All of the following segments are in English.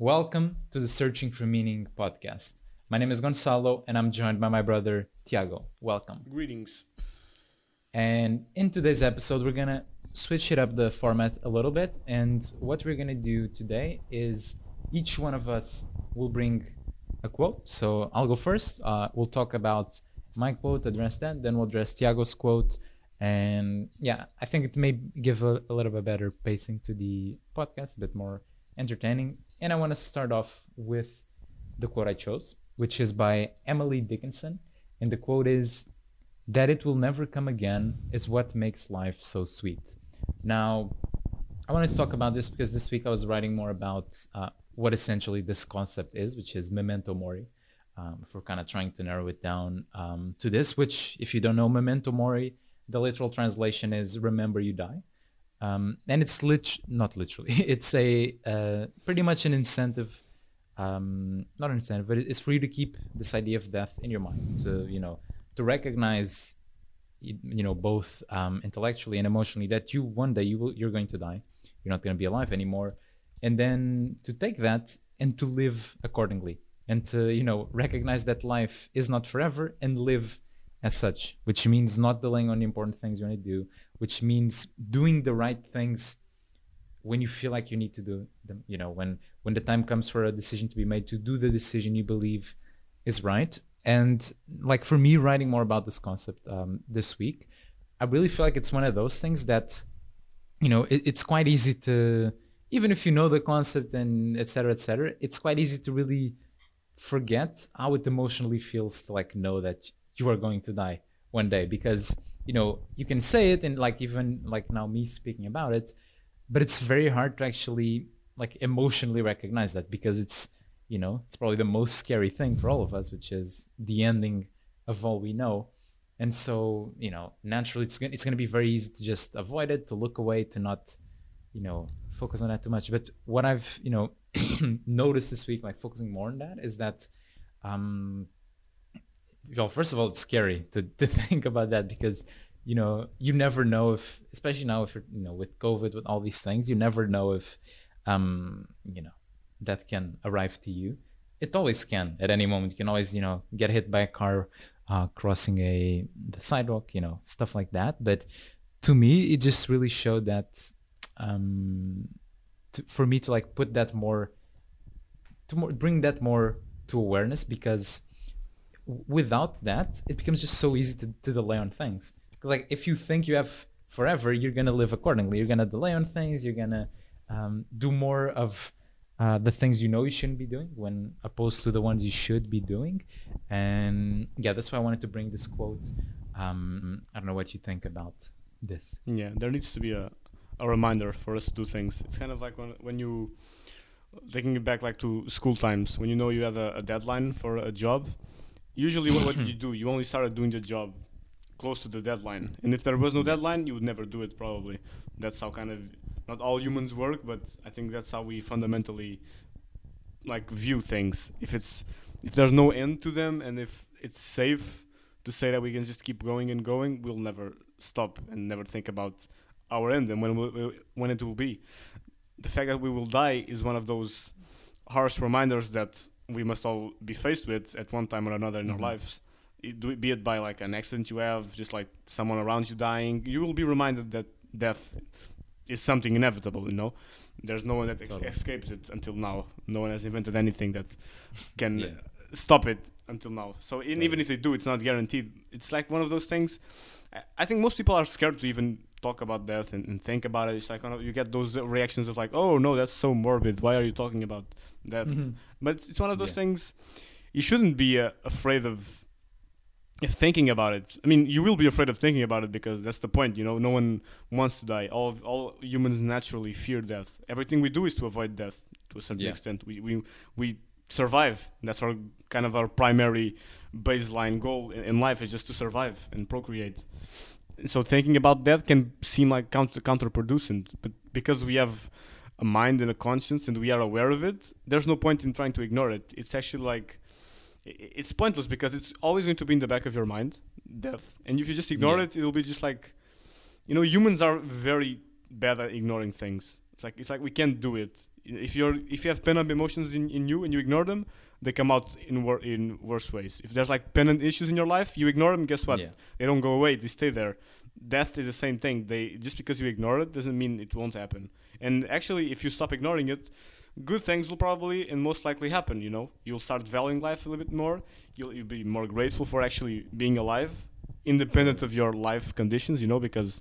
Welcome to the Searching for Meaning podcast. My name is Gonzalo and I'm joined by my brother Tiago. Welcome. Greetings. And in today's episode, we're going to switch it up the format a little bit. And what we're going to do today is each one of us will bring a quote. So I'll go first. Uh, we'll talk about my quote, address that, then we'll address Tiago's quote. And yeah, I think it may give a, a little bit better pacing to the podcast, a bit more entertaining. And I want to start off with the quote I chose, which is by Emily Dickinson. And the quote is That it will never come again is what makes life so sweet. Now, I want to talk about this because this week I was writing more about uh, what essentially this concept is, which is memento mori. Um, if we're kind of trying to narrow it down um, to this, which, if you don't know, memento mori, the literal translation is remember you die. Um, and it's lit not literally it's a uh, pretty much an incentive um, not an incentive but it's for you to keep this idea of death in your mind to you know to recognize you know both um, intellectually and emotionally that you one day you will you're going to die you're not going to be alive anymore and then to take that and to live accordingly and to you know recognize that life is not forever and live as such which means not delaying on the important things you want to do which means doing the right things when you feel like you need to do them you know when when the time comes for a decision to be made to do the decision you believe is right. And like for me writing more about this concept um, this week i really feel like it's one of those things that you know it, it's quite easy to even if you know the concept and etc etc it's quite easy to really forget how it emotionally feels to like know that you are going to die one day because you know you can say it and like even like now me speaking about it but it's very hard to actually like emotionally recognize that because it's you know it's probably the most scary thing for all of us which is the ending of all we know. And so you know naturally it's gonna, it's going to be very easy to just avoid it to look away to not you know focus on that too much. But what i've you know noticed this week like focusing more on that is that um well, first of all, it's scary to, to think about that because you know you never know if, especially now if you know with COVID with all these things, you never know if um you know that can arrive to you. It always can at any moment. You can always you know get hit by a car uh, crossing a the sidewalk, you know stuff like that. But to me, it just really showed that um to, for me to like put that more to more bring that more to awareness because without that, it becomes just so easy to, to delay on things. Because like if you think you have forever, you're gonna live accordingly. You're gonna delay on things. You're gonna um, do more of uh, the things you know you shouldn't be doing, when opposed to the ones you should be doing. And yeah, that's why I wanted to bring this quote. Um, I don't know what you think about this. Yeah, there needs to be a, a reminder for us to do things. It's kind of like when when you taking it back like to school times when you know you have a, a deadline for a job usually what, what you do you only started doing the job close to the deadline. And if there was no deadline you would never do it probably. That's how kind of not all humans work but i think that's how we fundamentally like view things. If it's if there's no end to them and if it's safe to say that we can just keep going and going we'll never stop and never think about our end and when we, when it will be. The fact that we will die is one of those harsh reminders that we must all be faced with at one time or another in mm-hmm. our lives. It, be it by like an accident you have, just like someone around you dying, you will be reminded that death is something inevitable. You know, there's no one that ex- escapes it until now. No one has invented anything that can yeah. stop it until now. So in, even if they do, it's not guaranteed. It's like one of those things. I, I think most people are scared to even talk about death and, and think about it. It's like you get those reactions of like, oh no, that's so morbid. Why are you talking about death? Mm-hmm. But it's, it's, one of those yeah. things. You shouldn't be uh, afraid of thinking about it. I mean, you will be afraid of thinking about it because that's the point. You know, no one wants to die. All all humans naturally fear death. Everything we do is to avoid death to a certain yeah. extent. We we we survive. That's our kind of our primary baseline goal in, in life is just to survive and procreate so thinking about death can seem like counter counterproducent but because we have a mind and a conscience and we are aware of it there's no point in trying to ignore it it's actually like it's pointless because it's always going to be in the back of your mind death and if you just ignore yeah. it it'll be just like you know humans are very bad at ignoring things it's like it's like we can't do it If you're if you have pent up emotions in, in you and you ignore them, they come out in wor- in worse ways. If there's like pent issues in your life, you ignore them. Guess what? Yeah. They don't go away. They stay there. Death is the same thing. They just because you ignore it doesn't mean it won't happen. And actually, if you stop ignoring it, good things will probably and most likely happen. You know, you'll start valuing life a little bit more. You'll, you'll be more grateful for actually being alive, independent of your life conditions. You know, because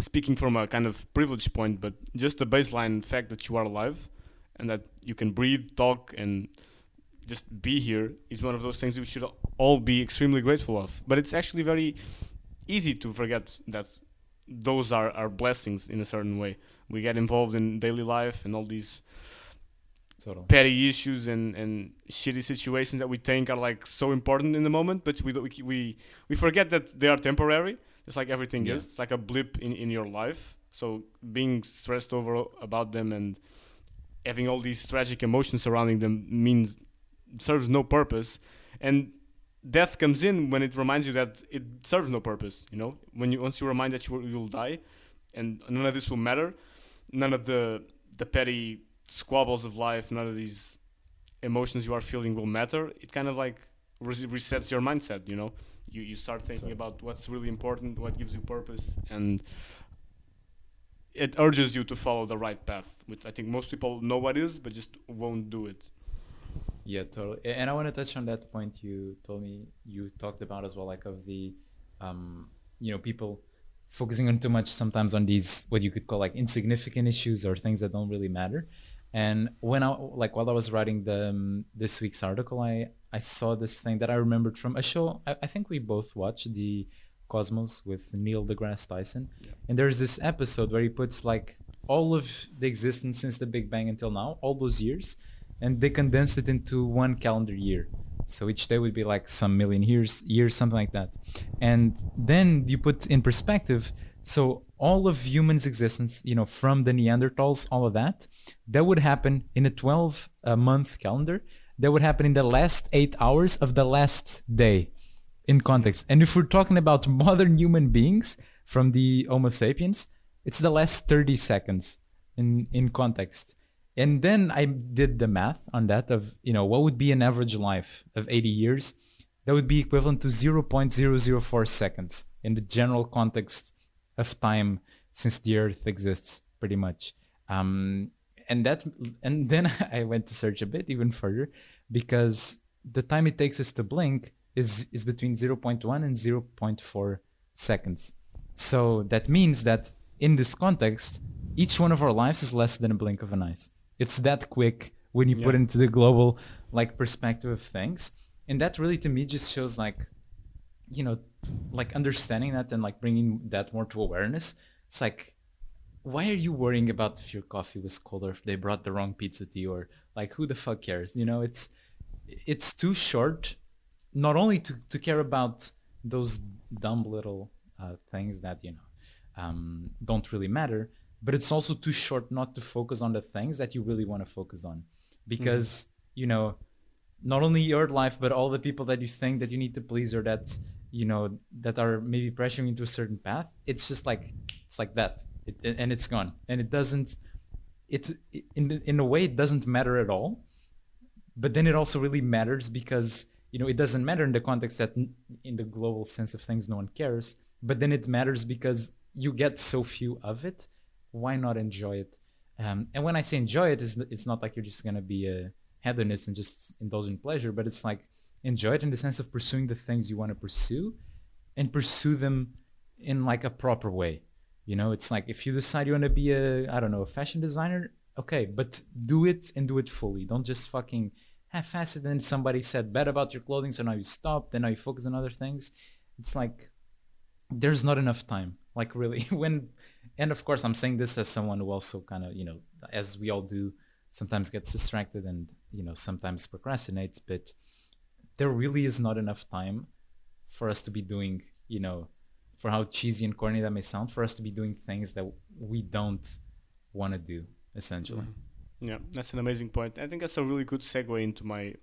speaking from a kind of privileged point, but just the baseline fact that you are alive and that you can breathe, talk, and just be here is one of those things we should all be extremely grateful of. But it's actually very easy to forget that those are, are blessings in a certain way. We get involved in daily life and all these Totally. petty issues and, and shitty situations that we think are like so important in the moment, but we we we, we forget that they are temporary. Just like everything Yeah. is, it's like a blip in, in your life. So being stressed over about them and having all these tragic emotions surrounding them means serves no purpose. And death comes in when it reminds you that it serves no purpose. You know, when you once you remind that you will, you'll die, and none of this will matter. None of the the petty squabbles of life, none of these emotions you are feeling will matter. It kind of like res- resets your mindset. You know, you you start thinking So- about what's really important, what gives you purpose, and it urges you to follow the right path, which I think most people know what is, but just won't do it. Yeah, totally. And I want to touch on that point you told me you talked about as well, like of the, um, you know, people focusing on too much sometimes on these what you could call like insignificant issues or things that don't really matter. And when I like while I was writing the um, this week's article, I I saw this thing that I remembered from a show. I, I think we both watched the Cosmos with Neil deGrasse Tyson, Yeah. and there's this episode where he puts like all of the existence since the Big Bang until now, all those years, and they condensed it into one calendar year. So each day would be like some million years, years, something like that. And then you put in perspective. So all of humans' existence, you know, from the Neanderthals, all of that, that would happen in a 12 uh, month calendar. That would happen in the last eight hours of the last day in context. And if we're talking about modern human beings from the Homo sapiens, it's the last 30 seconds in, in context. And then I did the math on that of, you know, what would be an average life of 80 years? That would be equivalent to 0.004 seconds in the general context of time since the earth exists pretty much. Um, and that and then I went to search a bit even further because the time it takes us to blink is is between 0.1 and 0.4 seconds. So that means that in this context, each one of our lives is less than a blink of an eye. It's that quick when you put into the global like perspective of things. And that really to me just shows like you know like understanding that and like bringing that more to awareness. It's like why are you worrying about if your coffee was cold or if they brought the wrong pizza to you or like who the fuck cares you know it's it's too short not only to, to care about those dumb little uh, things that you know um, don't really matter but it's also too short not to focus on the things that you really want to focus on. Because mm-hmm. you know not only your life but all the people that you think that you need to please or that you know that are maybe pressuring you into a certain path it's just like it's like that. It, and it's gone. And it doesn't it in in a way it doesn't matter at all. But then it also really matters because you know it doesn't matter in the context that in the global sense of things no one cares. But then it matters because you get so few of it why not enjoy it? Um, and when i say enjoy it it's, it's not like you're just going to be a hedonist and just indulge in pleasure but it's like enjoy it in the sense of pursuing the things you want to pursue and pursue them in like a proper way. You know it's like if you decide you want to be a i don't know a fashion designer okay but do it and do it fully. Don't just fucking half-ass it and somebody said bad about your clothing so now you stop then now you focus on other things. It's like there's not enough time. Like really when and of course i'm saying this as someone who also kind of you know as we all do sometimes gets distracted and you know sometimes procrastinates but there really is not enough time for us to be doing you know for how cheesy and corny that may sound for us to be doing things that we don't want to do essentially Yeah, that's an amazing point. I think that's a really good segue into my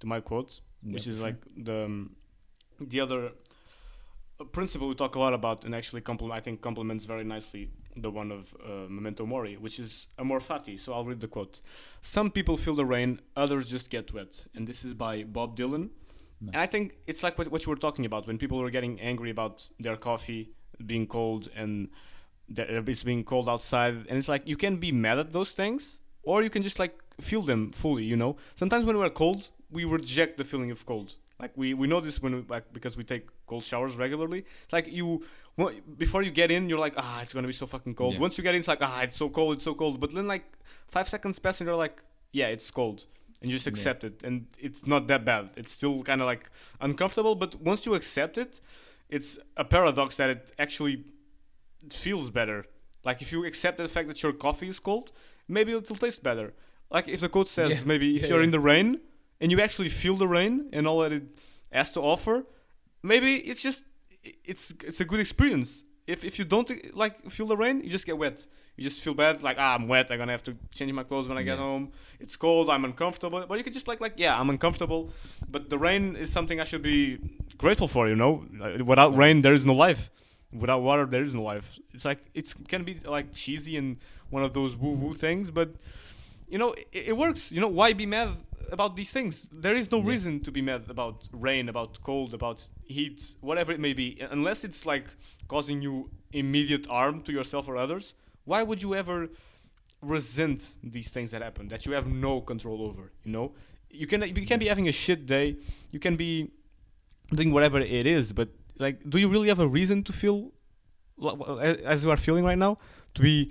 to my quote, which is sure. like the um, the other uh, principle we talk a lot about, and actually complement. I think complements very nicely the one of uh, Memento Mori, which is amor fati. So I'll read the quote: "Some people feel the rain, others just get wet." And this is by Bob Dylan. Nice. And I think it's like what, what you were talking about when people were getting angry about their coffee being cold and it's being cold outside. And it's like you can be mad at those things, or you can just like feel them fully. You know, sometimes when we're cold, we reject the feeling of cold. Like we, we know this when we, like because we take cold showers regularly. It's like you well, before you get in, you're like ah it's gonna be so fucking cold. Yeah. Once you get in, it's like ah it's so cold, it's so cold. But then like five seconds pass and you're like yeah it's cold and you just Yeah. accept it and it's not that bad. It's still kind of like uncomfortable, but once you accept it, it's a paradox that it actually feels better. Like if you accept the fact that your coffee is cold, maybe it'll taste better. Like if the quote says Yeah. maybe if Yeah, you're yeah. in the rain and you actually feel the rain and all that it has to offer, maybe it's just it's it's a good experience. If if you don't like feel the rain, you just get wet. You just feel bad, like ah, I'm wet. I'm gonna have to change my clothes when I get Yeah. home. It's cold. I'm uncomfortable. But you can just like like yeah, I'm uncomfortable. But the rain is something I should be grateful for. You know, Like, without So- rain, there is no life. Without water, there is no life. It's like it's can be like cheesy and one of those woo woo things, but you know it, it works. You know why be mad about these things? There is no Yeah. reason to be mad about rain, about cold, about heat, whatever it may be, unless it's like causing you immediate harm to yourself or others. Why would you ever resent these things that happen that you have no control over? You know, you can you can be having a shit day, you can be doing whatever it is, but like, do you really have a reason to feel as you are feeling right now? To be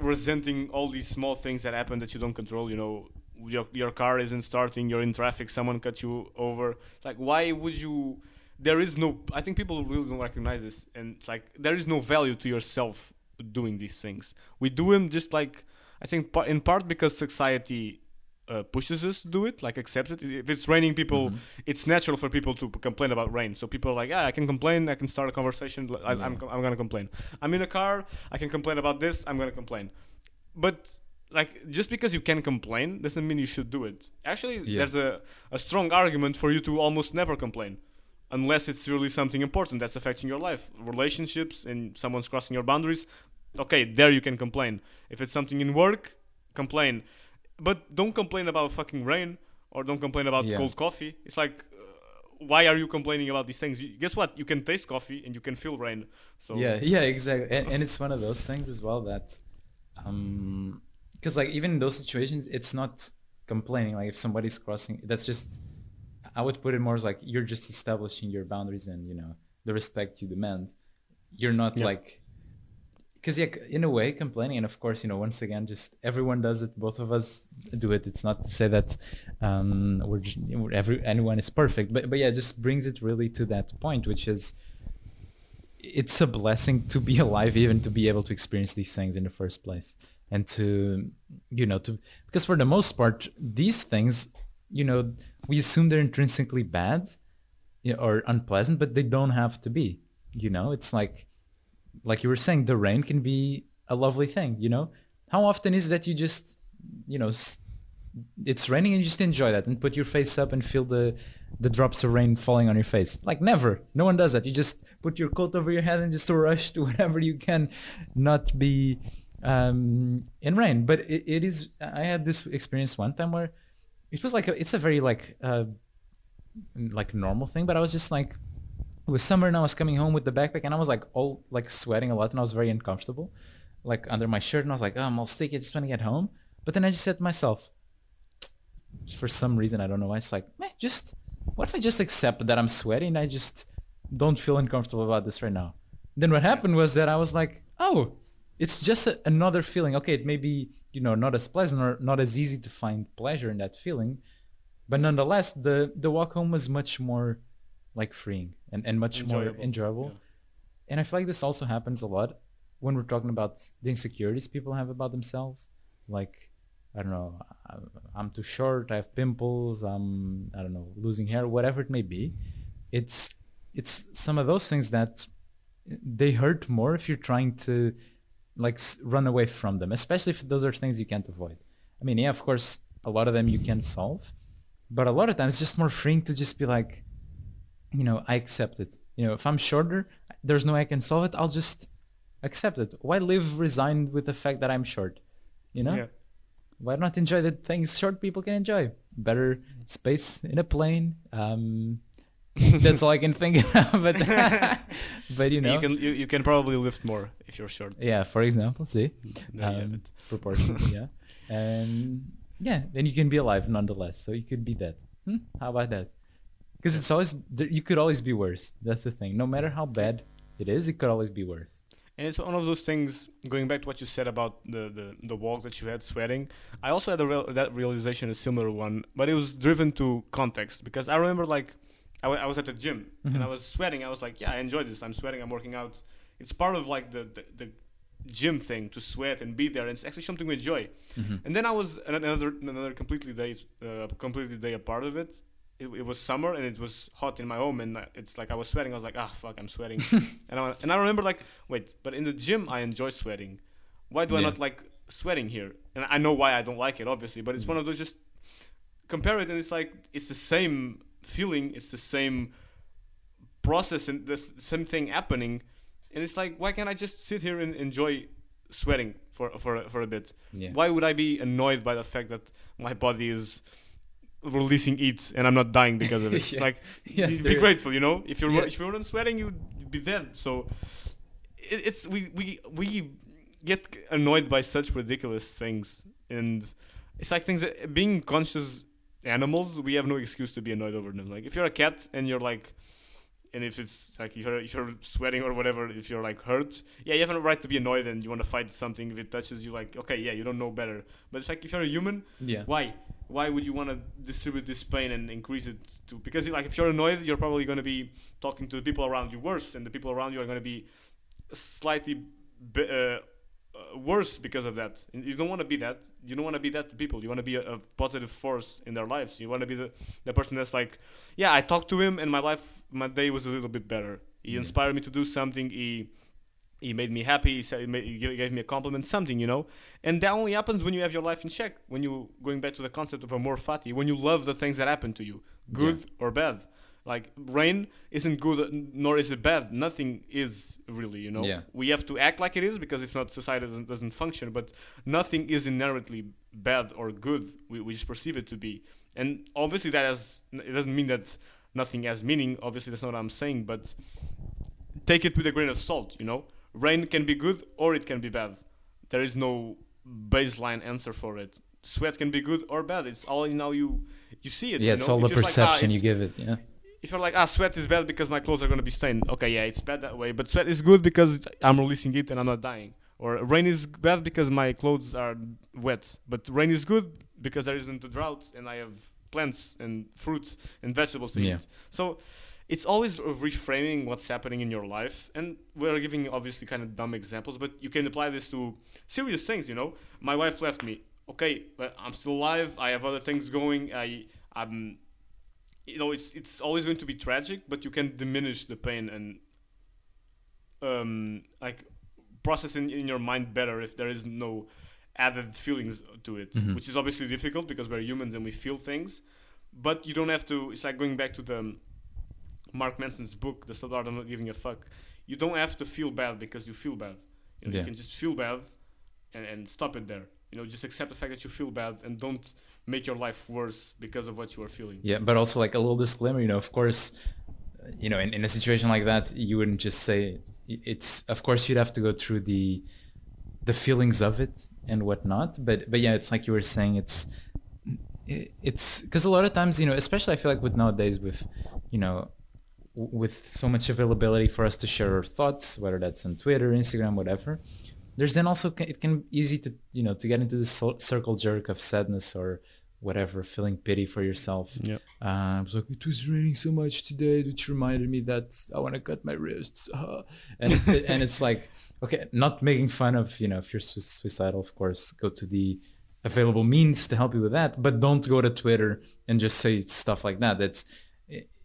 resenting all these small things that happen that you don't control. You know, your your car isn't starting, you're in traffic, someone cut you over. Like, why would you? There is no. I think people really don't recognize this, and it's like there is no value to yourself doing these things. We do them just like I think in part because society. Uh, pushes us to do it, like accept it. If it's raining, people, Mhm. it's natural for people to complain about rain. So people are like, yeah, I can complain, I can start a conversation. I, I'm, Yeah. co- I'm gonna complain. I'm in a car, I can complain about this. I'm gonna complain. But like, just because you can complain doesn't mean you should do it. Actually, Yeah. there's a, a strong argument for you to almost never complain, unless it's really something important that's affecting your life, relationships, and someone's crossing your boundaries. Okay, there you can complain. If it's something in work, complain. But don't complain about fucking rain or don't complain about Yeah. cold coffee. It's like, uh, why are you complaining about these things? You, guess what? You can taste coffee and you can feel rain. So yeah yeah exactly and, and it's one of those things as well that um because like even in those situations it's not complaining like if somebody's crossing that's just i would put it more as like you're just establishing your boundaries and you know the respect you demand you're not Yeah. like because yeah in a way complaining and of course you know once again just everyone does it both of us do it. It's not to say that um we're, j- we're every anyone is perfect but but yeah just brings it really to that point which is it's a blessing to be alive even to be able to experience these things in the first place. And to you know to because for the most part these things you know we assume they're intrinsically bad or unpleasant but they don't have to be you know? It's like like you were saying the rain can be a lovely thing you know? How often is that you just you know it's raining and you just enjoy that and put your face up and feel the the drops of rain falling on your face? Like never. No one does that. You just put your coat over your head and just rush to whatever you can not be um in rain. But it, it is i had this experience one time where it was like a, it's a very like uh like normal thing but i was just like it was summer and i was coming home with the backpack and i was like all like sweating a lot and i was very uncomfortable like under my shirt and i was like oh i'm all sticky just want to get home. But then i just said to myself for some reason i don't know why it's like man just what if i just accept that i'm sweaty and i just don't feel uncomfortable about this right now? Then what happened was that i was like oh it's just a, another feeling. Okay it may be you know not as pleasant or not as easy to find pleasure in that feeling but nonetheless the the walk home was much more like freeing and, and much more Enjoyable. enjoyable Yeah. and i feel like this also happens a lot when we're talking about the insecurities people have about themselves like i don't know i'm too short i have pimples i'm i don't know losing hair whatever it may be it's it's some of those things that they hurt more if you're trying to like run away from them especially if those are things you can't avoid i mean yeah of course a lot of them you can solve but a lot of times it's just more freeing to just be like you know i accept it you know if i'm shorter there's no way i can solve it i'll just accept it. Why live resigned with the fact that I'm short? You know? Yeah. Why not enjoy the things short people can enjoy? Better space in a plane. Um, that's all I can think of. But, but you know, You can you, you can probably lift more if you're short. yeah. For example, see, There Um, proportionally, yeah, and yeah, then you can be alive nonetheless. So you could be dead. Hmm? How about that? Because it's always you could always be worse. That's the thing. No matter how bad it is, it could always be worse. And it's one of those things. Going back to what you said about the the, the walk that you had sweating, I also had a real, that realization, a similar one, but it was driven to context because I remember like I I was at the gym and I was sweating. I was like, yeah, I enjoy this. I'm sweating. I'm working out. It's part of like the the, the gym thing to sweat and be there. And it's actually something we enjoy. Mhm. And then I was another another completely day uh, completely day a part of it. It. It was summer and it was hot in my home and it's like I was sweating. I was like, ah, fuck, I'm sweating. and I and I remember like, wait, but in the gym I enjoy sweating. Why do I not like sweating here? And I know why I don't like it, obviously. But it's one of those just compare it and it's like it's the same feeling. It's the same process and the same thing happening. And it's like, why can't I just sit here and enjoy sweating for for a- for a bit? Yeah. Why would I be annoyed by the fact that my body is releasing heat and I'm not dying because of it? It's like Yeah, be grateful, you know. If you're Yeah. if you weren't sweating, you'd be dead. So it, it's we we we get annoyed by such ridiculous things, and it's like things that being conscious animals, we have no excuse to be annoyed over them. Like if you're a cat and you're like. And if it's like if you're, if you're sweating or whatever, if you're like hurt, yeah, you have a right to be annoyed and you want to fight something. If it touches you, like okay, yeah, you don't know better. But it's like if you're a human, Yeah. why? Why would you want to distribute this pain and increase it to? Because like if you're annoyed, you're probably going to be talking to the people around you worse, and the people around you are going to be slightly be, uh, uh, worse because of that. And you don't want to be that. You don't want to be that to people. You want to be a, a positive force in their lives. You want to be the, the person that's like, yeah, I talked to him, and my life, my day was a little bit better. He Yeah. inspired me to do something. He he made me happy. He said he, made, he gave me a compliment, something, you know. And that only happens when you have your life in check. When you going back to the concept of amor fati, when you love the things that happen to you, good or bad. Like rain isn't good nor is it bad. Nothing is really, you know. Yeah. We have to act like it is because if not, society doesn't, doesn't function. But nothing is inherently bad or good. We, we just perceive it to be. And obviously that has it doesn't mean that nothing has meaning. Obviously that's not what I'm saying. But take it with a grain of salt. You know, rain can be good or it can be bad. There is no baseline answer for it. Sweat can be good or bad. It's all in how you you see it. Yeah, you it's all If the you're like, ah, perception you give it. Yeah. if you're like, ah, sweat is bad because my clothes are gonna be stained. Okay, yeah, it's bad that way. But sweat is good because I'm releasing it and I'm not dying. Or rain is bad because my clothes are wet. But rain is good because there isn't a drought and I have plants and fruits and vegetables to Yeah. eat. So it's always reframing what's happening in your life. And we're giving obviously kind of dumb examples, but you can apply this to serious things. You know, my wife left me. Okay, but I'm still alive. I have other things going. I I'm you know it's it's always going to be tragic but you can diminish the pain and um like process in, in your mind better if there is no added feelings to it Mhm. which is obviously difficult because we're humans and we feel things but you don't have to it's like going back to the mark manson's book the subtle art of not giving a fuck you don't have to feel bad because you feel bad you, know, Yeah. you can just feel bad and, and stop it there you know just accept the fact that you feel bad and don't make your life worse because of what you are feeling Yeah, but also like a little disclaimer, you know, of course, you know, in, in a situation like that, you wouldn't just say it's. Of course, you'd have to go through the the feelings of it and whatnot. But but yeah, it's like you were saying, it's it's because a lot of times, you know, especially I feel like with nowadays with you know with so much availability for us to share our thoughts, whether that's on Twitter, Instagram, whatever. There's then also it can be easy to you know to get into this circle jerk of sadness or whatever, feeling pity for yourself. yeah Uh, I was like, it was raining so much today, which reminded me that I want to cut my wrists. uh." and it's, and it's like, okay, not making fun of you know if you're suicidal, of course, go to the available means to help you with that, but don't go to Twitter and just say stuff like that. That's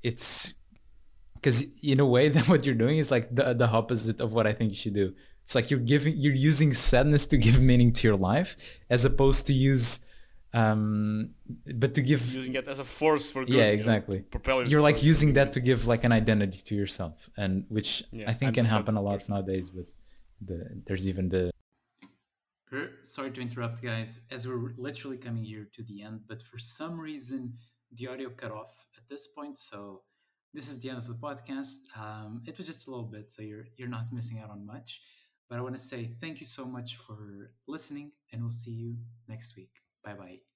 it's because in a way that what you're doing is like the the opposite of what I think you should do. It's like you're giving you're using sadness to give meaning to your life as opposed to use um but to give using it as a force for good. Yeah, you know, exactly. to propel you're like using that to give like an identity to yourself and which Yeah, i think I'm can happen a lot person. nowadays with the there's even the Sorry to interrupt, guys, as we're literally coming here to the end, but for some reason the audio cut off at this point, so this is the end of the podcast. Um, it was just a little bit, so you're you're not missing out on much. But I want to say thank you so much for listening, and we'll see you next week. Bye bye.